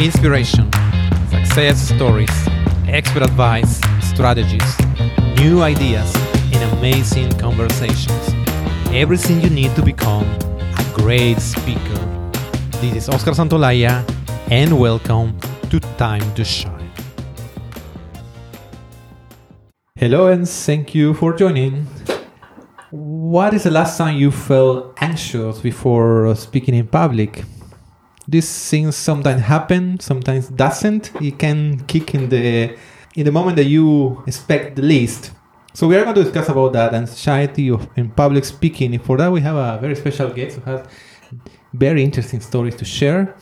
inspiration, success stories, expert advice, strategies, new ideas, and amazing conversations. Everything you need to become a great speaker. This is Oscar Santolaya, and welcome to Time to Shine. Hello, and thank you for joining. What is the last time you felt anxious before speaking in public? These things sometimes happen, sometimes doesn't. It can kick in the in the moment that you expect the least. So we are going to discuss about that anxiety of in public speaking. And for that, we have a very special guest who has very interesting stories to share.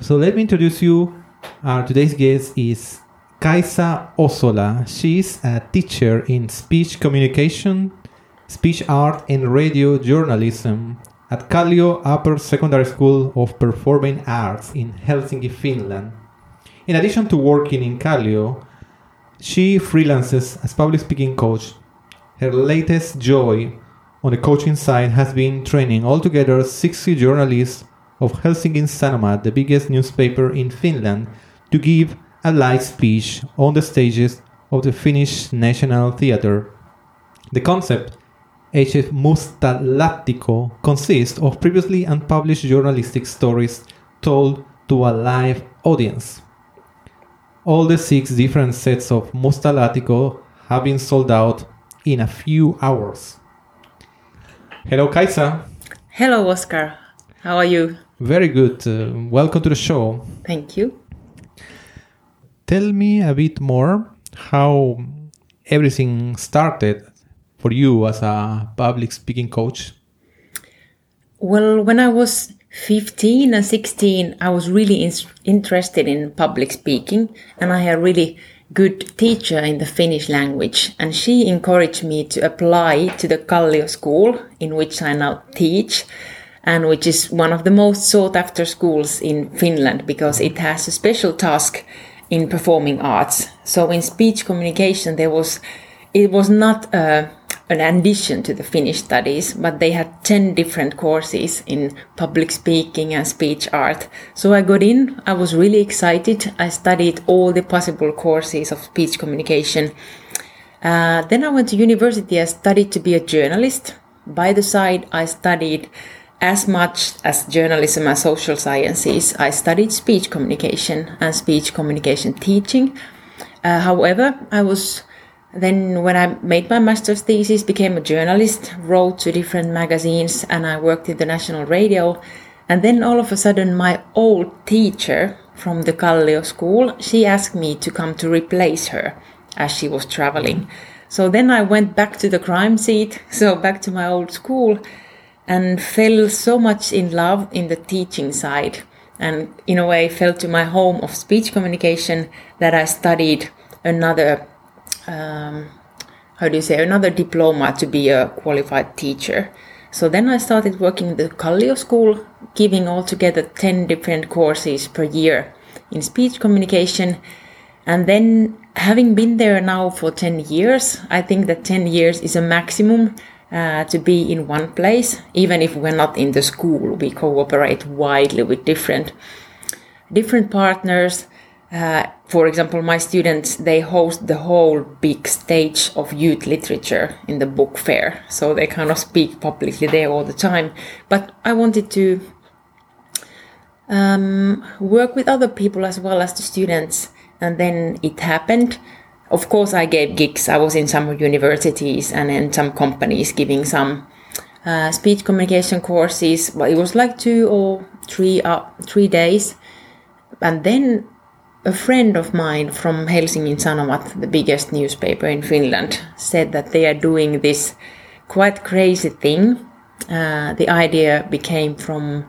So let me introduce you. Our today's guest is Kaisa Osola. She is a teacher in speech communication speech art and radio journalism at Kallio Upper Secondary School of Performing Arts in Helsinki, Finland. In addition to working in Kallio, she freelances as public speaking coach. Her latest joy on the coaching side has been training altogether 60 journalists of Helsingin Sanomat, the biggest newspaper in Finland, to give a live speech on the stages of the Finnish National Theatre. The concept HS Musta consists of previously unpublished journalistic stories told to a live audience. All the six different sets of Musta have been sold out in a few hours. Hello, Kaisa. Hello, Oscar. How are you? Very good. Uh, welcome to the show. Thank you. Tell me a bit more how everything started for you as a public speaking coach? Well, when I was 15 and 16, I was really in- interested in public speaking, and I had a really good teacher in the Finnish language, and she encouraged me to apply to the Kallio school in which I now teach, and which is one of the most sought after schools in Finland because it has a special task in performing arts. So in speech communication, there was it was not a an addition to the Finnish studies, but they had 10 different courses in public speaking and speech art. So I got in, I was really excited. I studied all the possible courses of speech communication. Uh, then I went to university, I studied to be a journalist. By the side, I studied as much as journalism and social sciences. I studied speech communication and speech communication teaching. Uh, however, I was then, when I made my master's thesis, became a journalist, wrote to different magazines, and I worked in the national radio. And then all of a sudden, my old teacher from the Kallio school, she asked me to come to replace her as she was traveling. So then I went back to the crime seat, so back to my old school, and fell so much in love in the teaching side. And in a way, fell to my home of speech communication that I studied another um, how do you say another diploma to be a qualified teacher. So then I started working in the Kallio school, giving altogether 10 different courses per year in speech communication. And then having been there now for 10 years, I think that 10 years is a maximum uh, to be in one place. Even if we're not in the school, we cooperate widely with different different partners uh, for example, my students they host the whole big stage of youth literature in the book fair, so they kind of speak publicly there all the time. But I wanted to um, work with other people as well as the students, and then it happened. Of course, I gave gigs. I was in some universities and in some companies giving some uh, speech communication courses, but it was like two or three uh, three days, and then a friend of mine from Helsingin Sanomat, the biggest newspaper in Finland, said that they are doing this quite crazy thing. Uh, the idea became from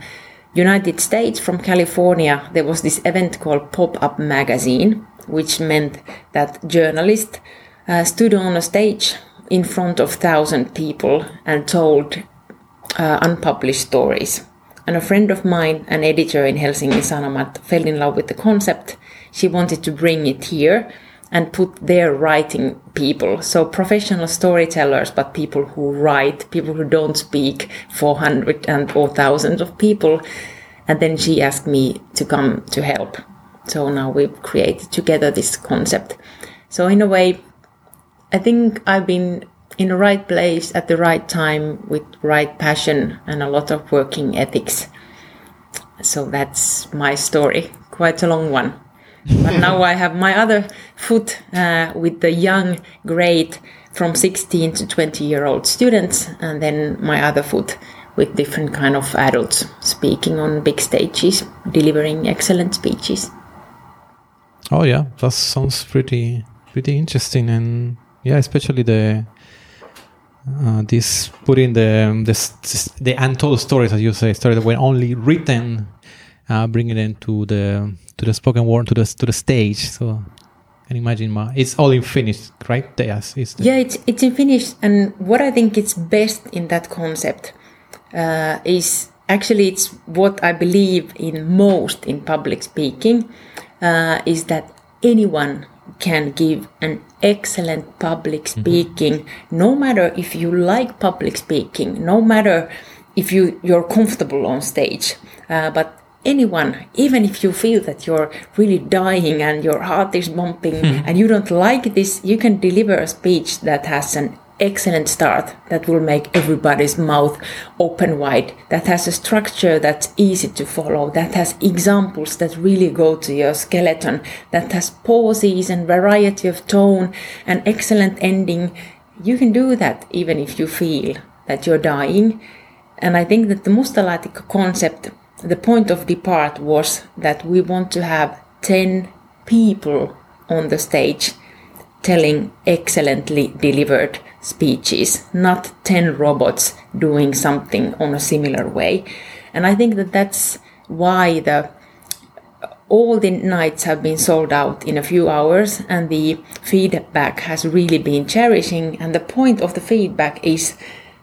United States, from California. There was this event called Pop-up Magazine, which meant that journalists uh, stood on a stage in front of thousand people and told uh, unpublished stories. And a friend of mine, an editor in Helsingin Sanomat, fell in love with the concept she wanted to bring it here and put their writing people. So professional storytellers, but people who write, people who don't speak, 400 and or thousands of people. And then she asked me to come to help. So now we've created together this concept. So in a way, I think I've been in the right place at the right time with right passion and a lot of working ethics. So that's my story. Quite a long one. But now I have my other foot uh, with the young, great, from 16 to 20 year old students, and then my other foot with different kind of adults speaking on big stages, delivering excellent speeches. Oh yeah, that sounds pretty pretty interesting, and yeah, especially the uh, this putting the the the untold stories, as you say, stories that were only written, uh, bringing them to the to the spoken word to the to the stage. So can imagine ma it's all in Finnish, right? Yes, it's yeah, it's it's in Finnish, and what I think is best in that concept uh, is actually it's what I believe in most in public speaking uh, is that anyone can give an excellent public mm-hmm. speaking mm-hmm. no matter if you like public speaking no matter if you you're comfortable on stage uh, but anyone even if you feel that you're really dying and your heart is bumping mm-hmm. and you don't like this you can deliver a speech that has an excellent start that will make everybody's mouth open wide, that has a structure that's easy to follow, that has examples that really go to your skeleton, that has pauses and variety of tone, and excellent ending, you can do that even if you feel that you're dying. And I think that the Mustalaatikko concept, the point of depart was that we want to have 10 people on the stage telling excellently delivered speeches, not 10 robots doing something on a similar way. And I think that that's why the all the nights have been sold out in a few hours and the feedback has really been cherishing and the point of the feedback is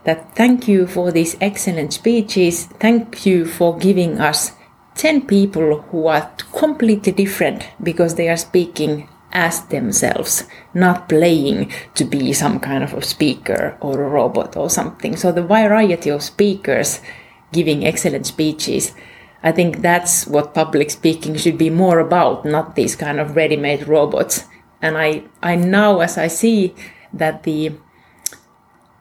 that thank you for these excellent speeches thank you for giving us 10 people who are completely different because they are speaking as themselves, not playing to be some kind of a speaker or a robot or something. So the variety of speakers giving excellent speeches, I think that's what public speaking should be more about, not these kind of ready-made robots. And I, I now, as I see that the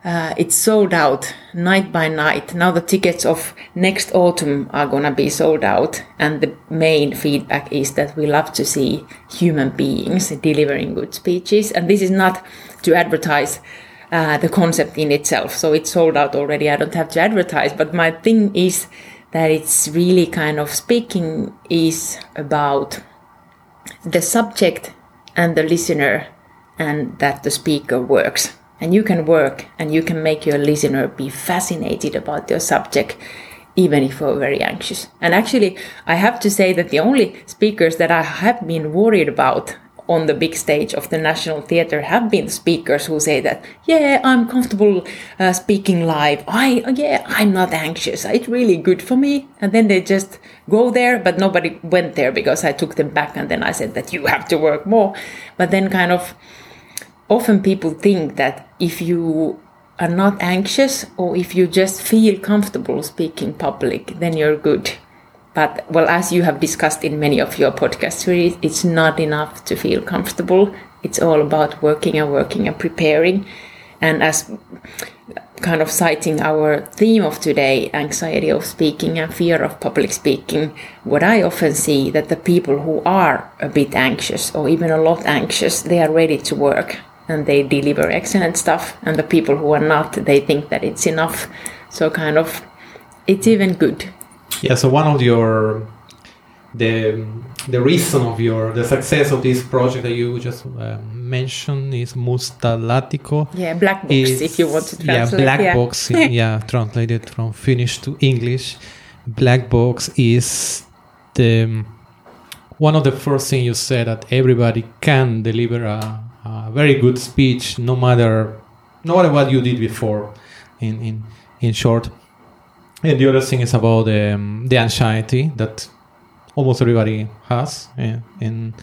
uh, it's sold out night by night. Now the tickets of next autumn are gonna be sold out, and the main feedback is that we love to see human beings delivering good speeches. And this is not to advertise uh, the concept in itself, so it's sold out already. I don't have to advertise, but my thing is that it's really kind of speaking is about the subject and the listener, and that the speaker works and you can work and you can make your listener be fascinated about your subject even if you're very anxious. And actually, I have to say that the only speakers that I have been worried about on the big stage of the National Theatre have been speakers who say that, yeah, I'm comfortable uh, speaking live. I, yeah, I'm not anxious. It's really good for me. And then they just go there, but nobody went there because I took them back and then I said that you have to work more. But then kind of, often people think that if you are not anxious or if you just feel comfortable speaking public, then you're good. But well, as you have discussed in many of your podcasts, it's not enough to feel comfortable. It's all about working and working and preparing. And as kind of citing our theme of today, anxiety of speaking and fear of public speaking, what I often see that the people who are a bit anxious or even a lot anxious, they are ready to work and they deliver excellent stuff and the people who are not they think that it's enough so kind of it's even good yeah so one of your the the reason of your the success of this project that you just uh, mentioned is Mustalaatikko. Yeah, black box is, if you want to translate. Yeah, black yeah. box. yeah, translated from Finnish to English. Black box is the one of the first things you said that everybody can deliver a very good speech, no matter no matter what you did before. In in in short, and the other thing is about um, the anxiety that almost everybody has, and, and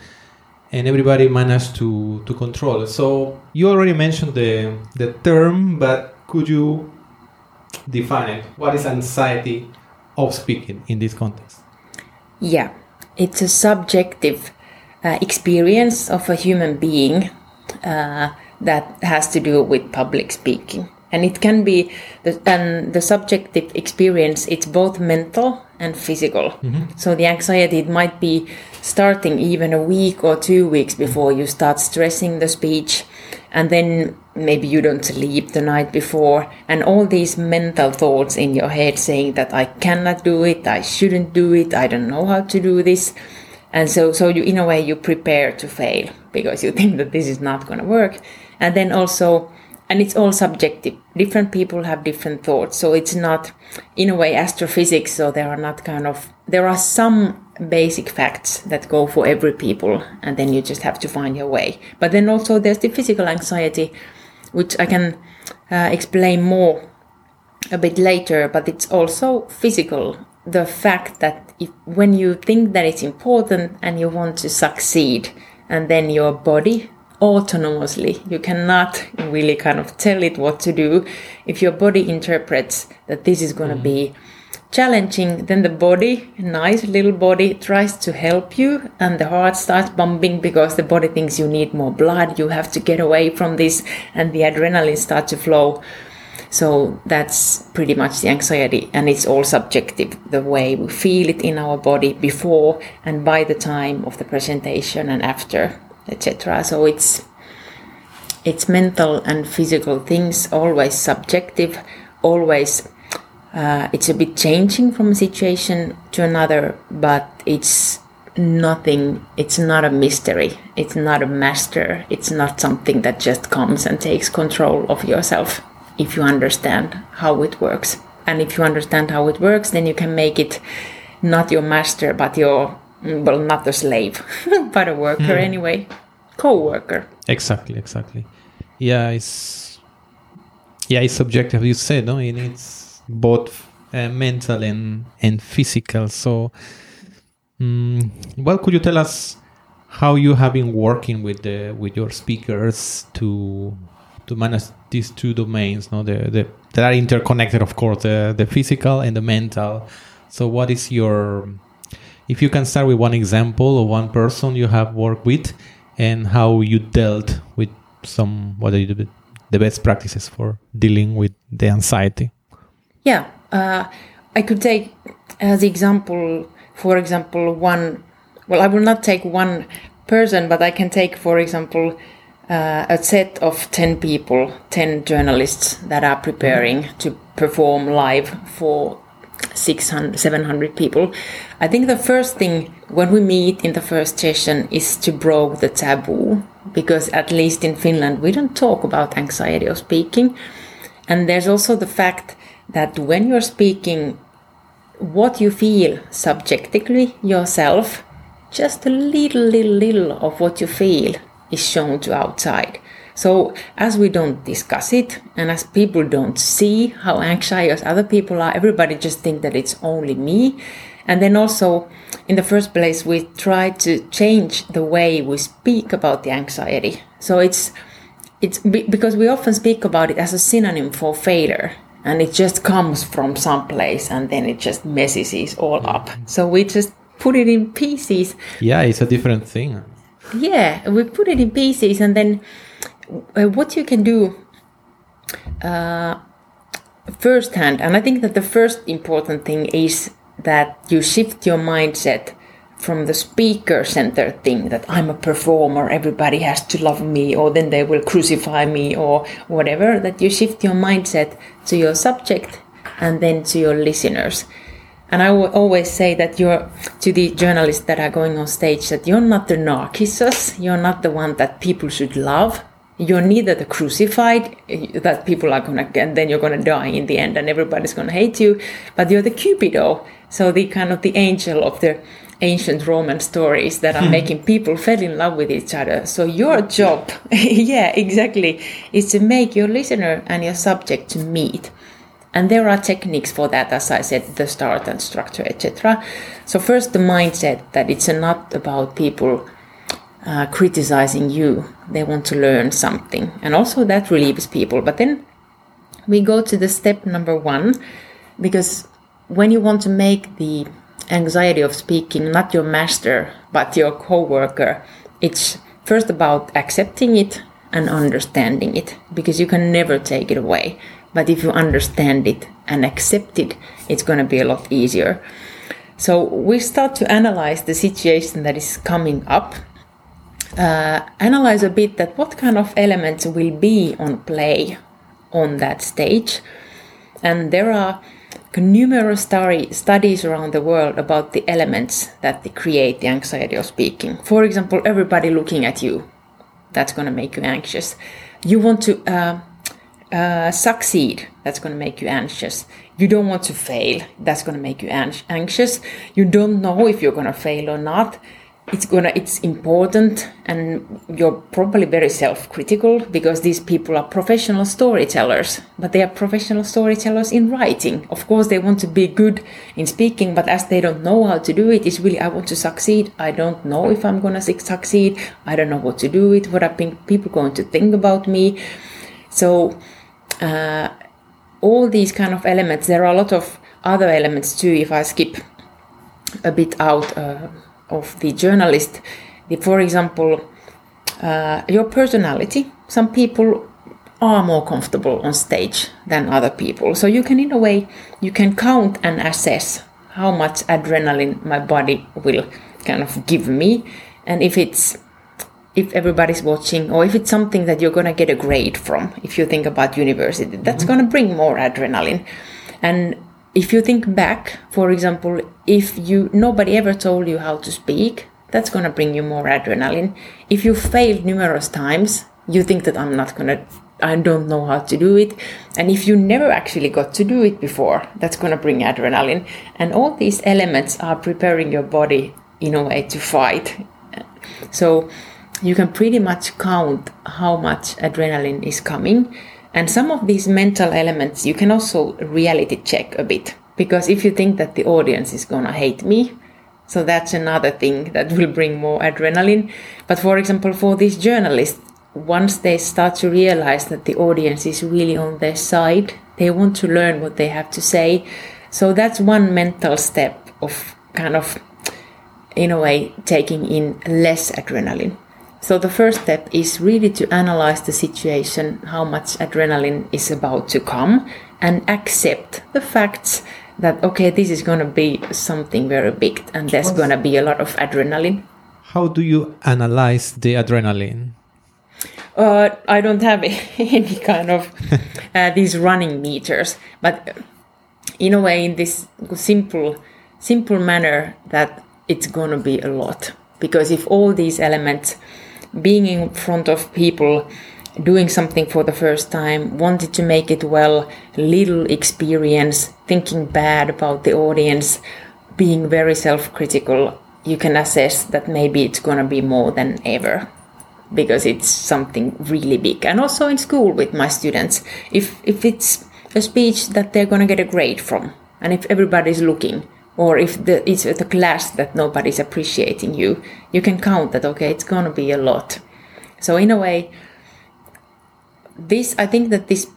and everybody managed to to control. So you already mentioned the the term, but could you define it? What is anxiety of speaking in this context? Yeah. it's a subjective uh, experience of a human being uh, that has to do with public speaking. And it can be the, and the subjective experience it's both mental and physical. Mm-hmm. so the anxiety it might be starting even a week or two weeks before you start stressing the speech and then maybe you don't sleep the night before and all these mental thoughts in your head saying that i cannot do it i shouldn't do it i don't know how to do this. And so so you in a way you prepare to fail because you think that this is not going to work. And then also and it's all subjective. Different people have different thoughts. So it's not in a way astrophysics so there are not kind of there are some basic facts that go for every people and then you just have to find your way. But then also there's the physical anxiety which i can uh, explain more a bit later but it's also physical. The fact that if, when you think that it's important and you want to succeed and then your body autonomously. You cannot really kind of tell it what to do. If your body interprets that this is going to mm. be challenging, then the body, nice little body, tries to help you, and the heart starts pumping because the body thinks you need more blood, you have to get away from this, and the adrenaline starts to flow. So that's pretty much the anxiety, and it's all subjective the way we feel it in our body before and by the time of the presentation and after etc. So it's it's mental and physical things, always subjective, always uh, it's a bit changing from a situation to another, but it's nothing, it's not a mystery, it's not a master, it's not something that just comes and takes control of yourself if you understand how it works. And if you understand how it works, then you can make it not your master, but your well, not a slave, but a worker mm. anyway, co-worker. Exactly, exactly. Yeah, it's yeah, it's subjective. You said no, and it's both uh, mental and and physical. So, um, well, could you tell us how you have been working with the with your speakers to to manage these two domains? No, the the that are interconnected, of course, the the physical and the mental. So, what is your if you can start with one example of one person you have worked with and how you dealt with some what are you, the best practices for dealing with the anxiety yeah uh, i could take as example for example one well i will not take one person but i can take for example uh, a set of 10 people 10 journalists that are preparing to perform live for 600 700 people. I think the first thing when we meet in the first session is to break the taboo because at least in finland we don't talk about anxiety of speaking. And there's also the fact that when you're speaking what you feel subjectively yourself just a little little little of what you feel is shown to outside so, as we don't discuss it, and as people don't see how anxious other people are, everybody just think that it's only me. And then also, in the first place, we try to change the way we speak about the anxiety. So it's it's because we often speak about it as a synonym for failure, and it just comes from some place, and then it just messes it all up. So we just put it in pieces. Yeah, it's a different thing. Yeah, we put it in pieces, and then uh, what you can do uh, firsthand, and I think that the first important thing is that you shift your mindset from the speaker centered thing that I'm a performer, everybody has to love me, or then they will crucify me, or whatever, that you shift your mindset to your subject and then to your listeners. And I will always say that you're to the journalists that are going on stage that you're not the narcissus, you're not the one that people should love, you're neither the crucified eh, that people are gonna and then you're gonna die in the end and everybody's gonna hate you. But you're the cupido. So the kind of the angel of the ancient roman stories that are hmm. making people fall in love with each other. So your job yeah exactly is to make your listener and your subject to meet and there are techniques for that as i said the start and structure etc so first the mindset that it's not about people uh, criticizing you. They want to learn something. And also that relieves people. But then we go to the step number one because when you want to make the anxiety of speaking, not your master, but your co-worker, it's first about accepting it and understanding it because you can never take it away. But if you understand it and accept it, it's going to be a lot easier. So we start to analyze the situation that is coming up. Uh, analyze a bit that what kind of elements will be on play on that stage. And there are numerous studies around the world about the elements that create the anxiety of speaking. For example, everybody looking at you, that's going to make you anxious. You want to uh, uh, succeed, that's going to make you anxious. You don't want to fail, that's going to make you anxious. You don't know if you're going to fail or not, it's gonna it's important and you're probably very self-critical because these people are professional storytellers but they are professional storytellers in writing. Of course they want to be good in speaking but as they don't know how to do it it's really i want to succeed. I don't know if i'm gonna succeed. I don't know what to do with what are people going to think about me. So uh, all these kind of elements there are a lot of other elements too if i skip a bit out uh, of the journalist. The, for example, uh, your personality. Some people are more comfortable on stage than other people. So you can, in a way, you can count and assess how much adrenaline my body will kind of give me, and if it's if everybody's watching or if it's something that you're going to get a grade from if you think about university that's mm-hmm. going to bring more adrenaline and if you think back, for example, if you nobody ever told you how to speak, that's gonna bring you more adrenaline. If you failed numerous times, you think that I'm not gonna I don't know how to do it. And if you never actually got to do it before, that's gonna bring adrenaline. And all these elements are preparing your body in a way to fight. So you can pretty much count how much adrenaline is coming and some of these mental elements you can also reality check a bit. Because if you think that the audience is gonna hate me, so that's another thing that will bring more adrenaline. But for example, for these journalists, once they start to realize that the audience is really on their side, they want to learn what they have to say. So that's one mental step of kind of, in a way, taking in less adrenaline. So the first step is really to analyze the situation, how much adrenaline is about to come, and accept the facts that okay, this is going to be something very big, and there's going to be a lot of adrenaline. How do you analyze the adrenaline? Uh, I don't have any kind of uh, these running meters, but in a way, in this simple, simple manner, that it's going to be a lot because if all these elements being in front of people doing something for the first time, wanted to make it well, little experience, thinking bad about the audience, being very self critical, you can assess that maybe it's going to be more than ever because it's something really big. And also in school with my students, if, if it's a speech that they're going to get a grade from, and if everybody's looking, or if the, it's the class that nobody's appreciating you, you can count that, okay, it's going to be a lot. So, in a way, this, I think that this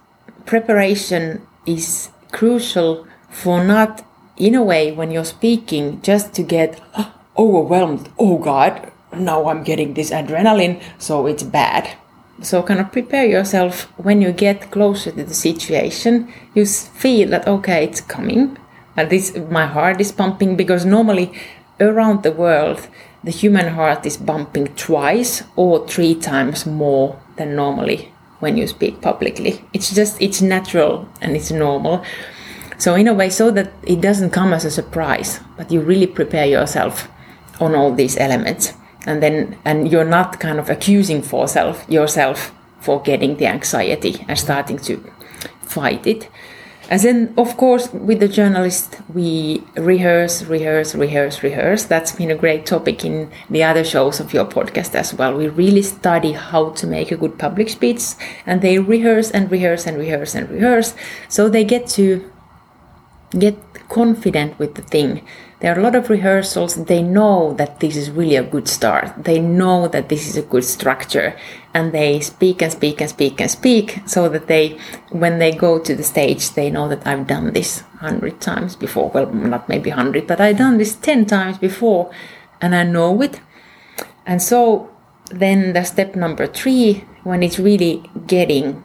preparation is crucial for not, in a way, when you're speaking, just to get ah, overwhelmed. Oh God, now I'm getting this adrenaline, so it's bad. So, kind of prepare yourself when you get closer to the situation, you feel that, okay, it's coming and this my heart is pumping because normally around the world the human heart is bumping twice or three times more than normally when you speak publicly. It's just it's natural and it's normal. So in a way so that it doesn't come as a surprise but you really prepare yourself on all these elements. And then and you're not kind of accusing for self yourself for getting the anxiety and starting to fight it and then, of course, with the journalist, we rehearse, rehearse, rehearse, rehearse. That's been a great topic in the other shows of your podcast as well. We really study how to make a good public speech, and they rehearse and rehearse and rehearse and rehearse. So they get to get confident with the thing. There are a lot of rehearsals. They know that this is really a good start. They know that this is a good structure. And they speak and speak and speak and speak so that they, when they go to the stage, they know that I've done this hundred times before. Well, not maybe hundred, but I've done this ten times before and I know it. And so then the step number three, when it's really getting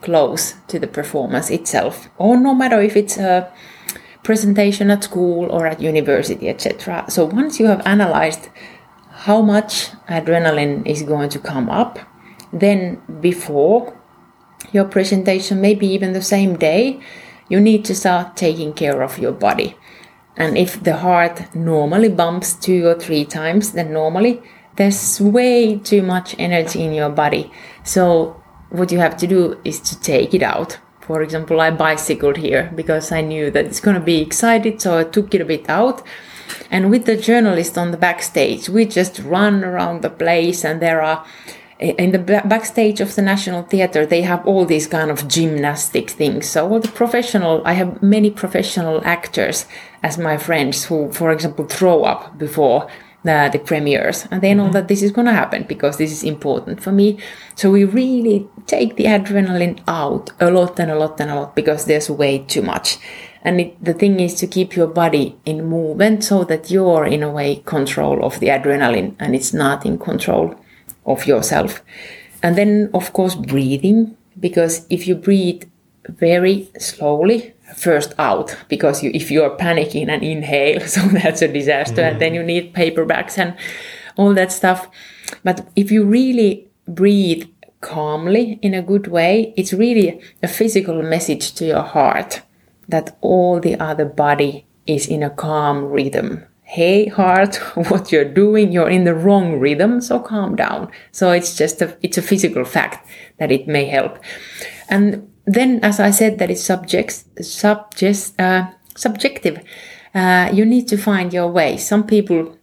close to the performance itself, or no matter if it's a presentation at school or at university, etc. So once you have analyzed how much adrenaline is going to come up, then before your presentation, maybe even the same day, you need to start taking care of your body. And if the heart normally bumps two or three times, then normally there's way too much energy in your body. So what you have to do is to take it out. For example, I bicycled here because I knew that it's going to be excited, so I took it a bit out. And with the journalist on the backstage, we just run around the place, and there are in the backstage of the National Theatre, they have all these kind of gymnastic things. So all the professional, I have many professional actors as my friends who, for example, throw up before the, the premieres. And they know mm-hmm. that this is going to happen because this is important for me. So we really take the adrenaline out a lot and a lot and a lot because there's way too much. And it, the thing is to keep your body in movement so that you're in a way control of the adrenaline and it's not in control of yourself. And then of course breathing because if you breathe very slowly first out because you, if you're panicking and inhale, so that's a disaster, mm. and then you need paper bags and all that stuff. But if you really breathe calmly in a good way, it's really a physical message to your heart that all the other body is in a calm rhythm. Hey heart, what you're doing, you're in the wrong rhythm, so calm down. So it's just a, it's a physical fact that it may help. And then, as I said, that is subjects, subject, uh, subjective. Uh, you need to find your way. Some people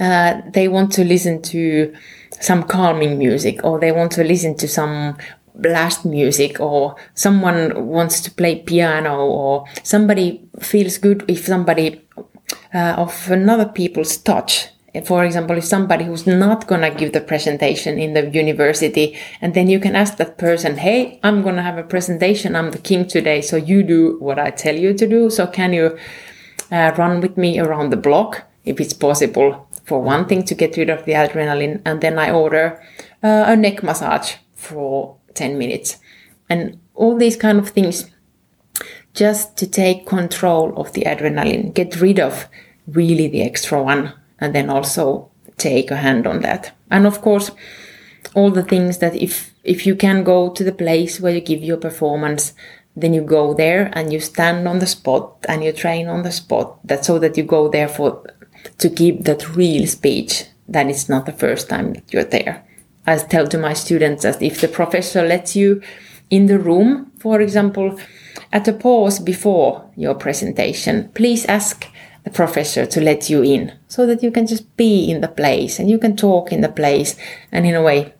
uh, they want to listen to some calming music, or they want to listen to some blast music, or someone wants to play piano, or somebody feels good if somebody uh, of another people's touch for example, if somebody who's not going to give the presentation in the university, and then you can ask that person, Hey, I'm going to have a presentation. I'm the king today. So you do what I tell you to do. So can you uh, run with me around the block if it's possible for one thing to get rid of the adrenaline? And then I order uh, a neck massage for 10 minutes and all these kind of things just to take control of the adrenaline, get rid of really the extra one and then also take a hand on that. And of course, all the things that if if you can go to the place where you give your performance, then you go there and you stand on the spot and you train on the spot. That so that you go there for to give that real speech. That it's not the first time that you're there. I tell to my students that if the professor lets you in the room, for example, at a pause before your presentation, please ask the professor to let you in so that you can just be in the place and you can talk in the place and in a way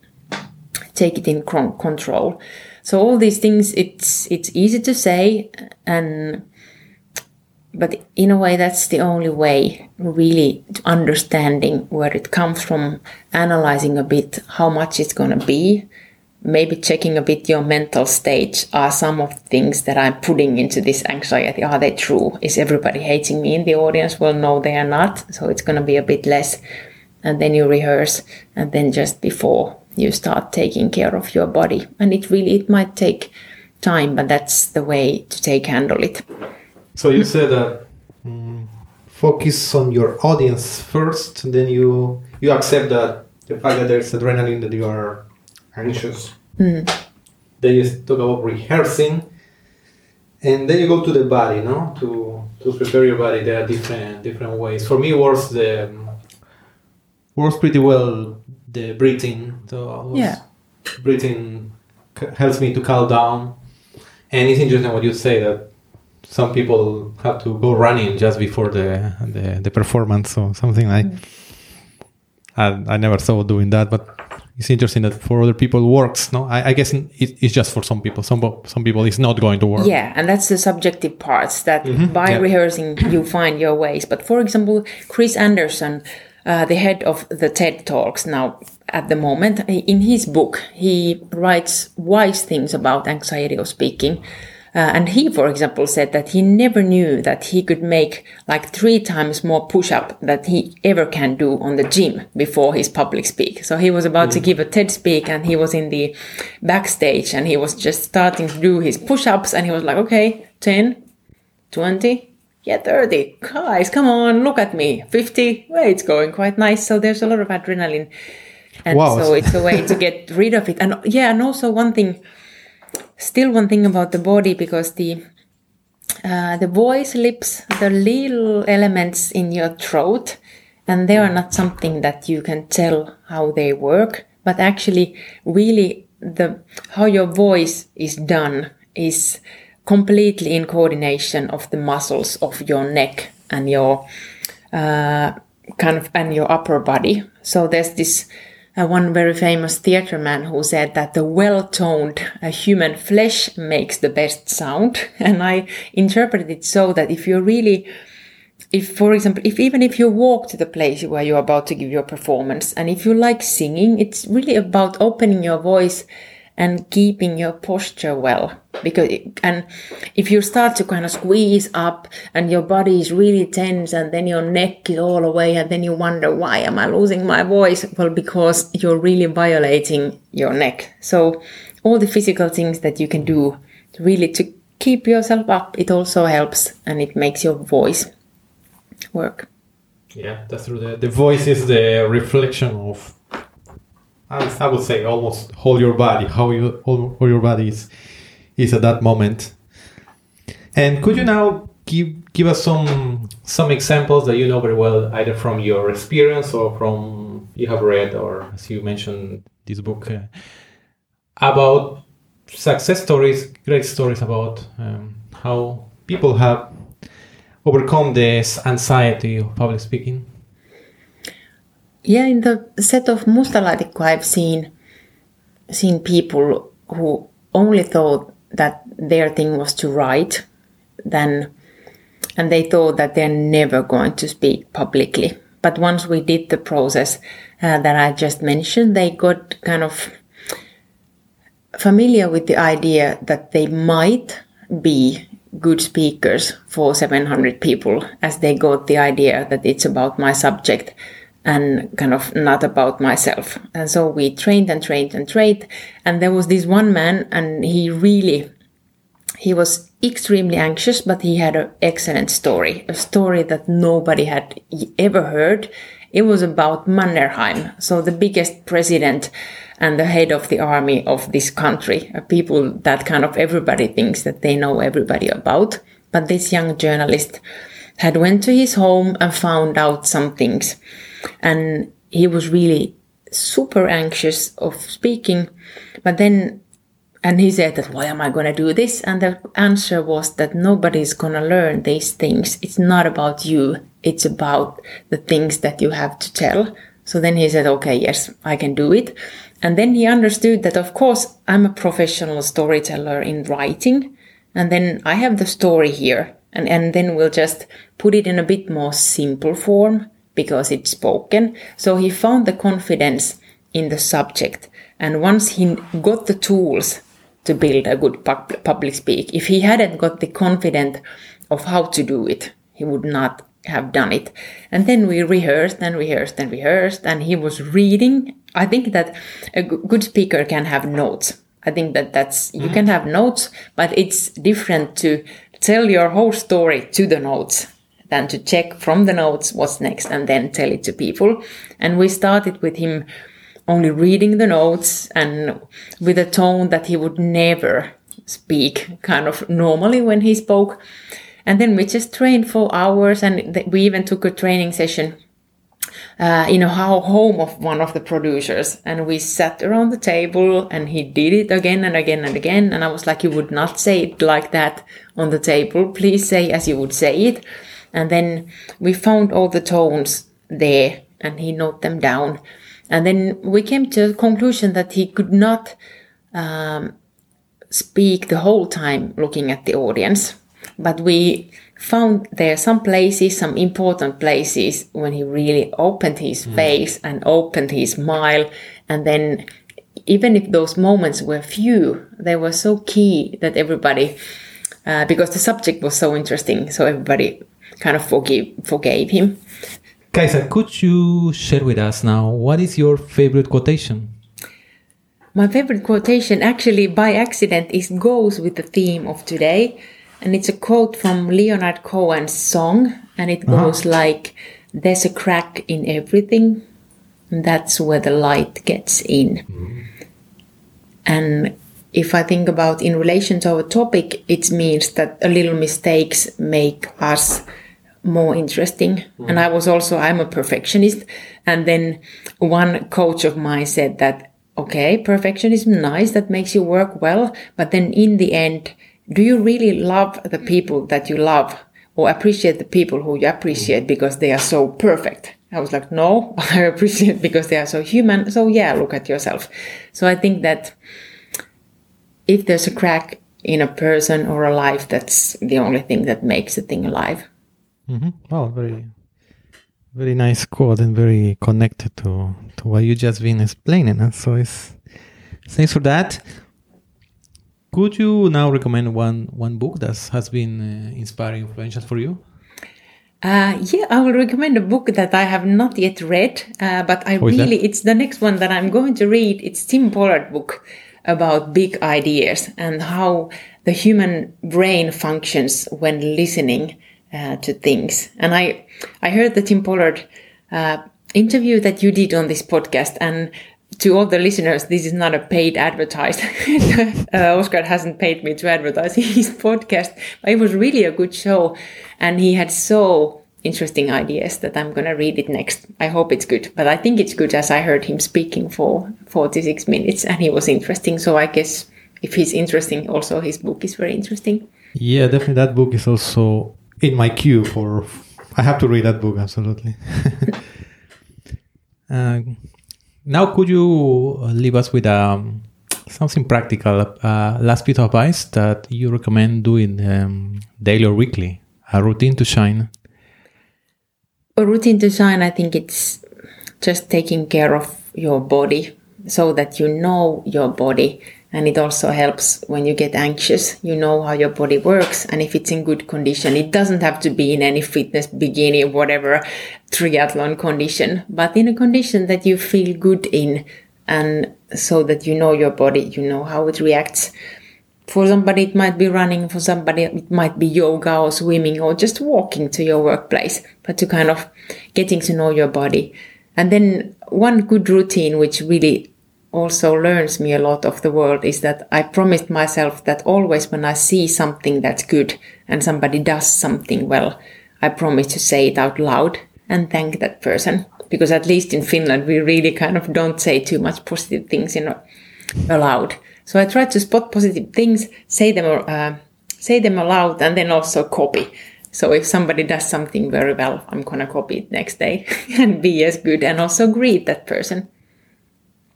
take it in control. So all these things it's it's easy to say and but in a way that's the only way really understanding where it comes from analyzing a bit how much it's going to be maybe checking a bit your mental state. Are some of the things that I'm putting into this anxiety, are they true? Is everybody hating me in the audience? Well, no, they are not. So it's going to be a bit less. And then you rehearse and then just before you start taking care of your body. And it really, it might take time, but that's the way to take handle it. So you said that um, focus on your audience first, then you, you accept that the fact that there's adrenaline that you are anxious. Mm. Then you talk about rehearsing, and then you go to the body, no, to to prepare your body. There are different different ways. For me, works the works pretty well the breathing. So yeah, breathing helps me to calm down. And it's interesting what you say that some people have to go running just before the the, the performance or something like. Mm. I, I never thought doing that, but it's interesting that for other people works. No, I, I guess it, it's just for some people. Some some people it's not going to work. Yeah, and that's the subjective parts that by yeah. rehearsing you find your ways. But for example, Chris Anderson, uh, the head of the TED Talks now at the moment, in his book he writes wise things about anxiety of speaking. Uh, and he, for example, said that he never knew that he could make like three times more push-up that he ever can do on the gym before his public speak. So he was about to give a TED speak and he was in the backstage and he was just starting to do his push-ups and he was like, okay, 10, 20, yeah, 30. Guys, come on, look at me. 50, well, it's going quite nice. So there's a lot of adrenaline. And Wow. so it's a way to get rid of it. And yeah, and also one thing, still one thing about the body because the uh, the voice lips the little elements in your throat and they are not something that you can tell how they work but actually really the how your voice is done is completely in coordination of the muscles of your neck and your uh, kind of and your upper body. So there's this uh, one very famous theater man who said that the well-toned uh, human flesh makes the best sound. And i interpret it so that if you're really if for example if even if you walk to the place where you're about to give your performance and if you like singing it's really about opening your voice and keeping your posture well. Because it, and if you start to kind of squeeze up and your body is really tense and then your neck is all away and then you wonder why am i losing my voice? Well because you're really violating your neck. So all the physical things that you can do really to keep yourself up it also helps and it makes your voice work. Yeah, that's true. The, the voice is the reflection of, I would say, almost all your body, how you all, all your body is, is at that moment. And could you now give give us some some examples that you know very well, either from your experience or from you have read, or as you mentioned, this book uh, about success stories, great stories about um, how people have overcome this anxiety of public speaking? Yeah, in the set of Mustalaatikko, I've seen seen people who only thought that their thing was to write, then, and they thought that they're never going to speak publicly. But once we did the process uh, that I just mentioned, they got kind of familiar with the idea that they might be good speakers for 700 people as they got the idea that it's about my subject and kind of not about myself. And so we trained and trained and trained. And there was this one man and he really, he was extremely anxious, but he had an excellent story, a story that nobody had ever heard. It was about Mannerheim, so the biggest president and the head of the army of this country, uh, people that kind of everybody thinks that they know everybody about. But this young journalist had went to his home and found out some things. And he was really super anxious of speaking. But then, and he said that, why am I going to do this? And the answer was that nobody's going to learn these things. It's not about you. It's about the things that you have to tell. So then he said, okay, yes, I can do it. And then he understood that, of course, I'm a professional storyteller in writing. And then I have the story here. And, and then we'll just put it in a bit more simple form because it's spoken. So he found the confidence in the subject. And once he got the tools to build a good pub- public speak, if he hadn't got the confidence of how to do it, he would not have done it. And then we rehearsed and rehearsed and rehearsed, and he was reading. I think that a good speaker can have notes. I think that that's, you mm-hmm. can have notes, but it's different to tell your whole story to the notes than to check from the notes what's next and then tell it to people. And we started with him only reading the notes and with a tone that he would never speak kind of normally when he spoke. And then we just trained for hours and th- we even took a training session uh, in a ho- home of one of the producers and we sat around the table and he did it again and again and again and i was like you would not say it like that on the table please say as you would say it and then we found all the tones there and he noted them down And then we came to the conclusion that he could not um, speak the whole time looking at the audience. But we found there some places, some important places when he really opened his mm. face and opened his smile. And then even if those moments were few, they were so key that everybody, uh, because the subject was so interesting, so everybody kind of forgive, forgave him. Kaisa, could you share with us now what is your favorite quotation? My favorite quotation, actually by accident, is goes with the theme of today, and it's a quote from Leonard Cohen's song, and it uh-huh. goes uh-huh. like, "There's a crack in everything, and that's where the light gets in." Mm. And if I think about in relation to our topic, it means that a little mistakes make us more interesting. Mm. And I was also, I'm a perfectionist. And then one coach of mine said that, okay, perfectionism, nice, that makes you work well. But then in the end, do you really love the people that you love or appreciate the people who you appreciate because they are so perfect? I was like, no, I appreciate because they are so human. So yeah, look at yourself. So I think that if there's a crack in a person or a life, that's the only thing that makes a thing alive. Mm-hmm. Oh, very, very nice quote and very connected to to what you just been explaining. So it's thanks for that. Could you now recommend one one book that has been uh, inspiring, influential for you? Uh, yeah, I will recommend a book that I have not yet read, uh, but I really, it's the next one that I'm going to read. It's Tim Pollard book about big ideas and how the human brain functions when listening uh, to things. And I, I heard the Tim Pollard uh, interview that you did on this podcast, and to all the listeners, this is not a paid advertise. uh, Oscar hasn't paid me to advertise his podcast, but it was really a good show, and he had so interesting ideas that I'm gonna read it next. I hope it's good, but I think it's good as I heard him speaking for 46 minutes, and he was interesting. So I guess if he's interesting, also his book is very interesting. Yeah, definitely. That book is also in my queue for. I have to read that book absolutely. uh, now, could you leave us with um, something practical, uh, last bit of advice that you recommend doing um, daily or weekly, a routine to shine? A routine to shine, I think it's just taking care of your body so that you know your body and it also helps when you get anxious. You know how your body works. And if it's in good condition it doesn't have to be in any fitness bikini whatever triathlon condition but in a condition that you feel good in. And so that you know your body you know how it reacts. For somebody it might be running. For somebody it might be yoga or swimming or just walking to your workplace but to kind of getting to know your body. And then one good routine which really also learns me a lot of the world is that I promised myself that always when I see something that's good and somebody does something well, I promise to say it out loud and thank that person. Because at least in Finland, we really kind of don't say too much positive things you know, aloud. So I try to spot positive things, say them, uh, say them aloud, and then also copy. So if somebody does something very well, I'm gonna copy it next day and be as good and also greet that person.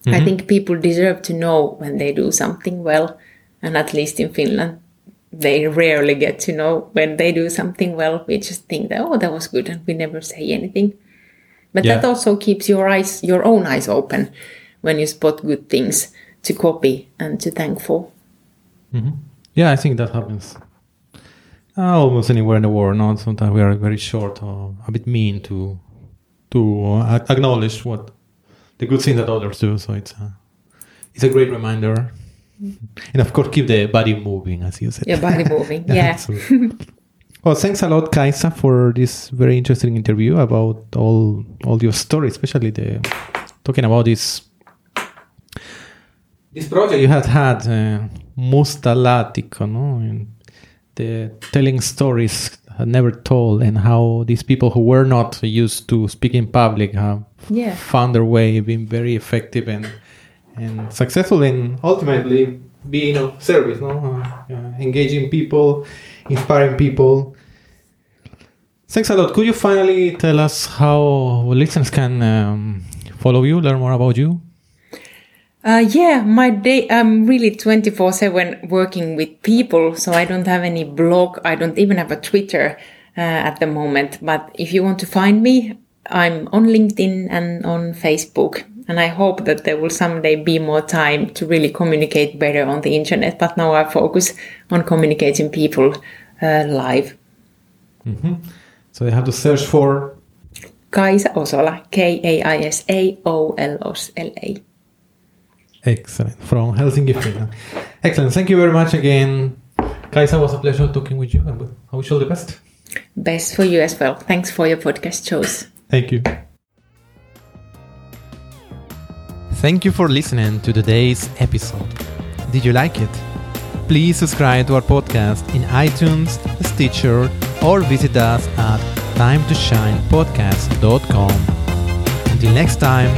Mm-hmm. I think people deserve to know when they do something well, and at least in Finland, they rarely get to know when they do something well. We just think that oh, that was good, and we never say anything. But yeah. that also keeps your eyes, your own eyes open, when you spot good things to copy and to thank for. Mm-hmm. Yeah, I think that happens uh, almost anywhere in the world. No, sometimes we are very short or a bit mean to to uh, acknowledge what the good thing that others do. So it's a, it's a great reminder. And of course, keep the body moving, as you said. Your body moving, yeah. well, thanks a lot, Kaisa, for this very interesting interview about all all your stories, especially the talking about this this project you had had, uh, Musta Laatikko, no? And the telling stories never told, and how these people who were not used to speak in public have yeah. found their way, being very effective and and successful in ultimately being of service, no? Uh, uh, engaging people, inspiring people. Thanks a lot. Could you finally tell us how listeners can um, follow you, learn more about you? Uh, yeah, my day, I'm really 24 7 working with people, so I don't have any blog. I don't even have a Twitter uh, at the moment. But if you want to find me, I'm on LinkedIn and on Facebook. And I hope that there will someday be more time to really communicate better on the internet. But now I focus on communicating people uh, live. Mm-hmm. So you have to search for Kaisa Osola, K A I S A O L O L A. Excellent. From Helsinki, Finland. Excellent. Thank you very much again. Kaisa, was a pleasure talking with you and I wish you all the best. Best for you as well. Thanks for your podcast shows. Thank you. Thank you for listening to today's episode. Did you like it? Please subscribe to our podcast in iTunes, Stitcher, or visit us at timetoshinepodcast.com. Until next time,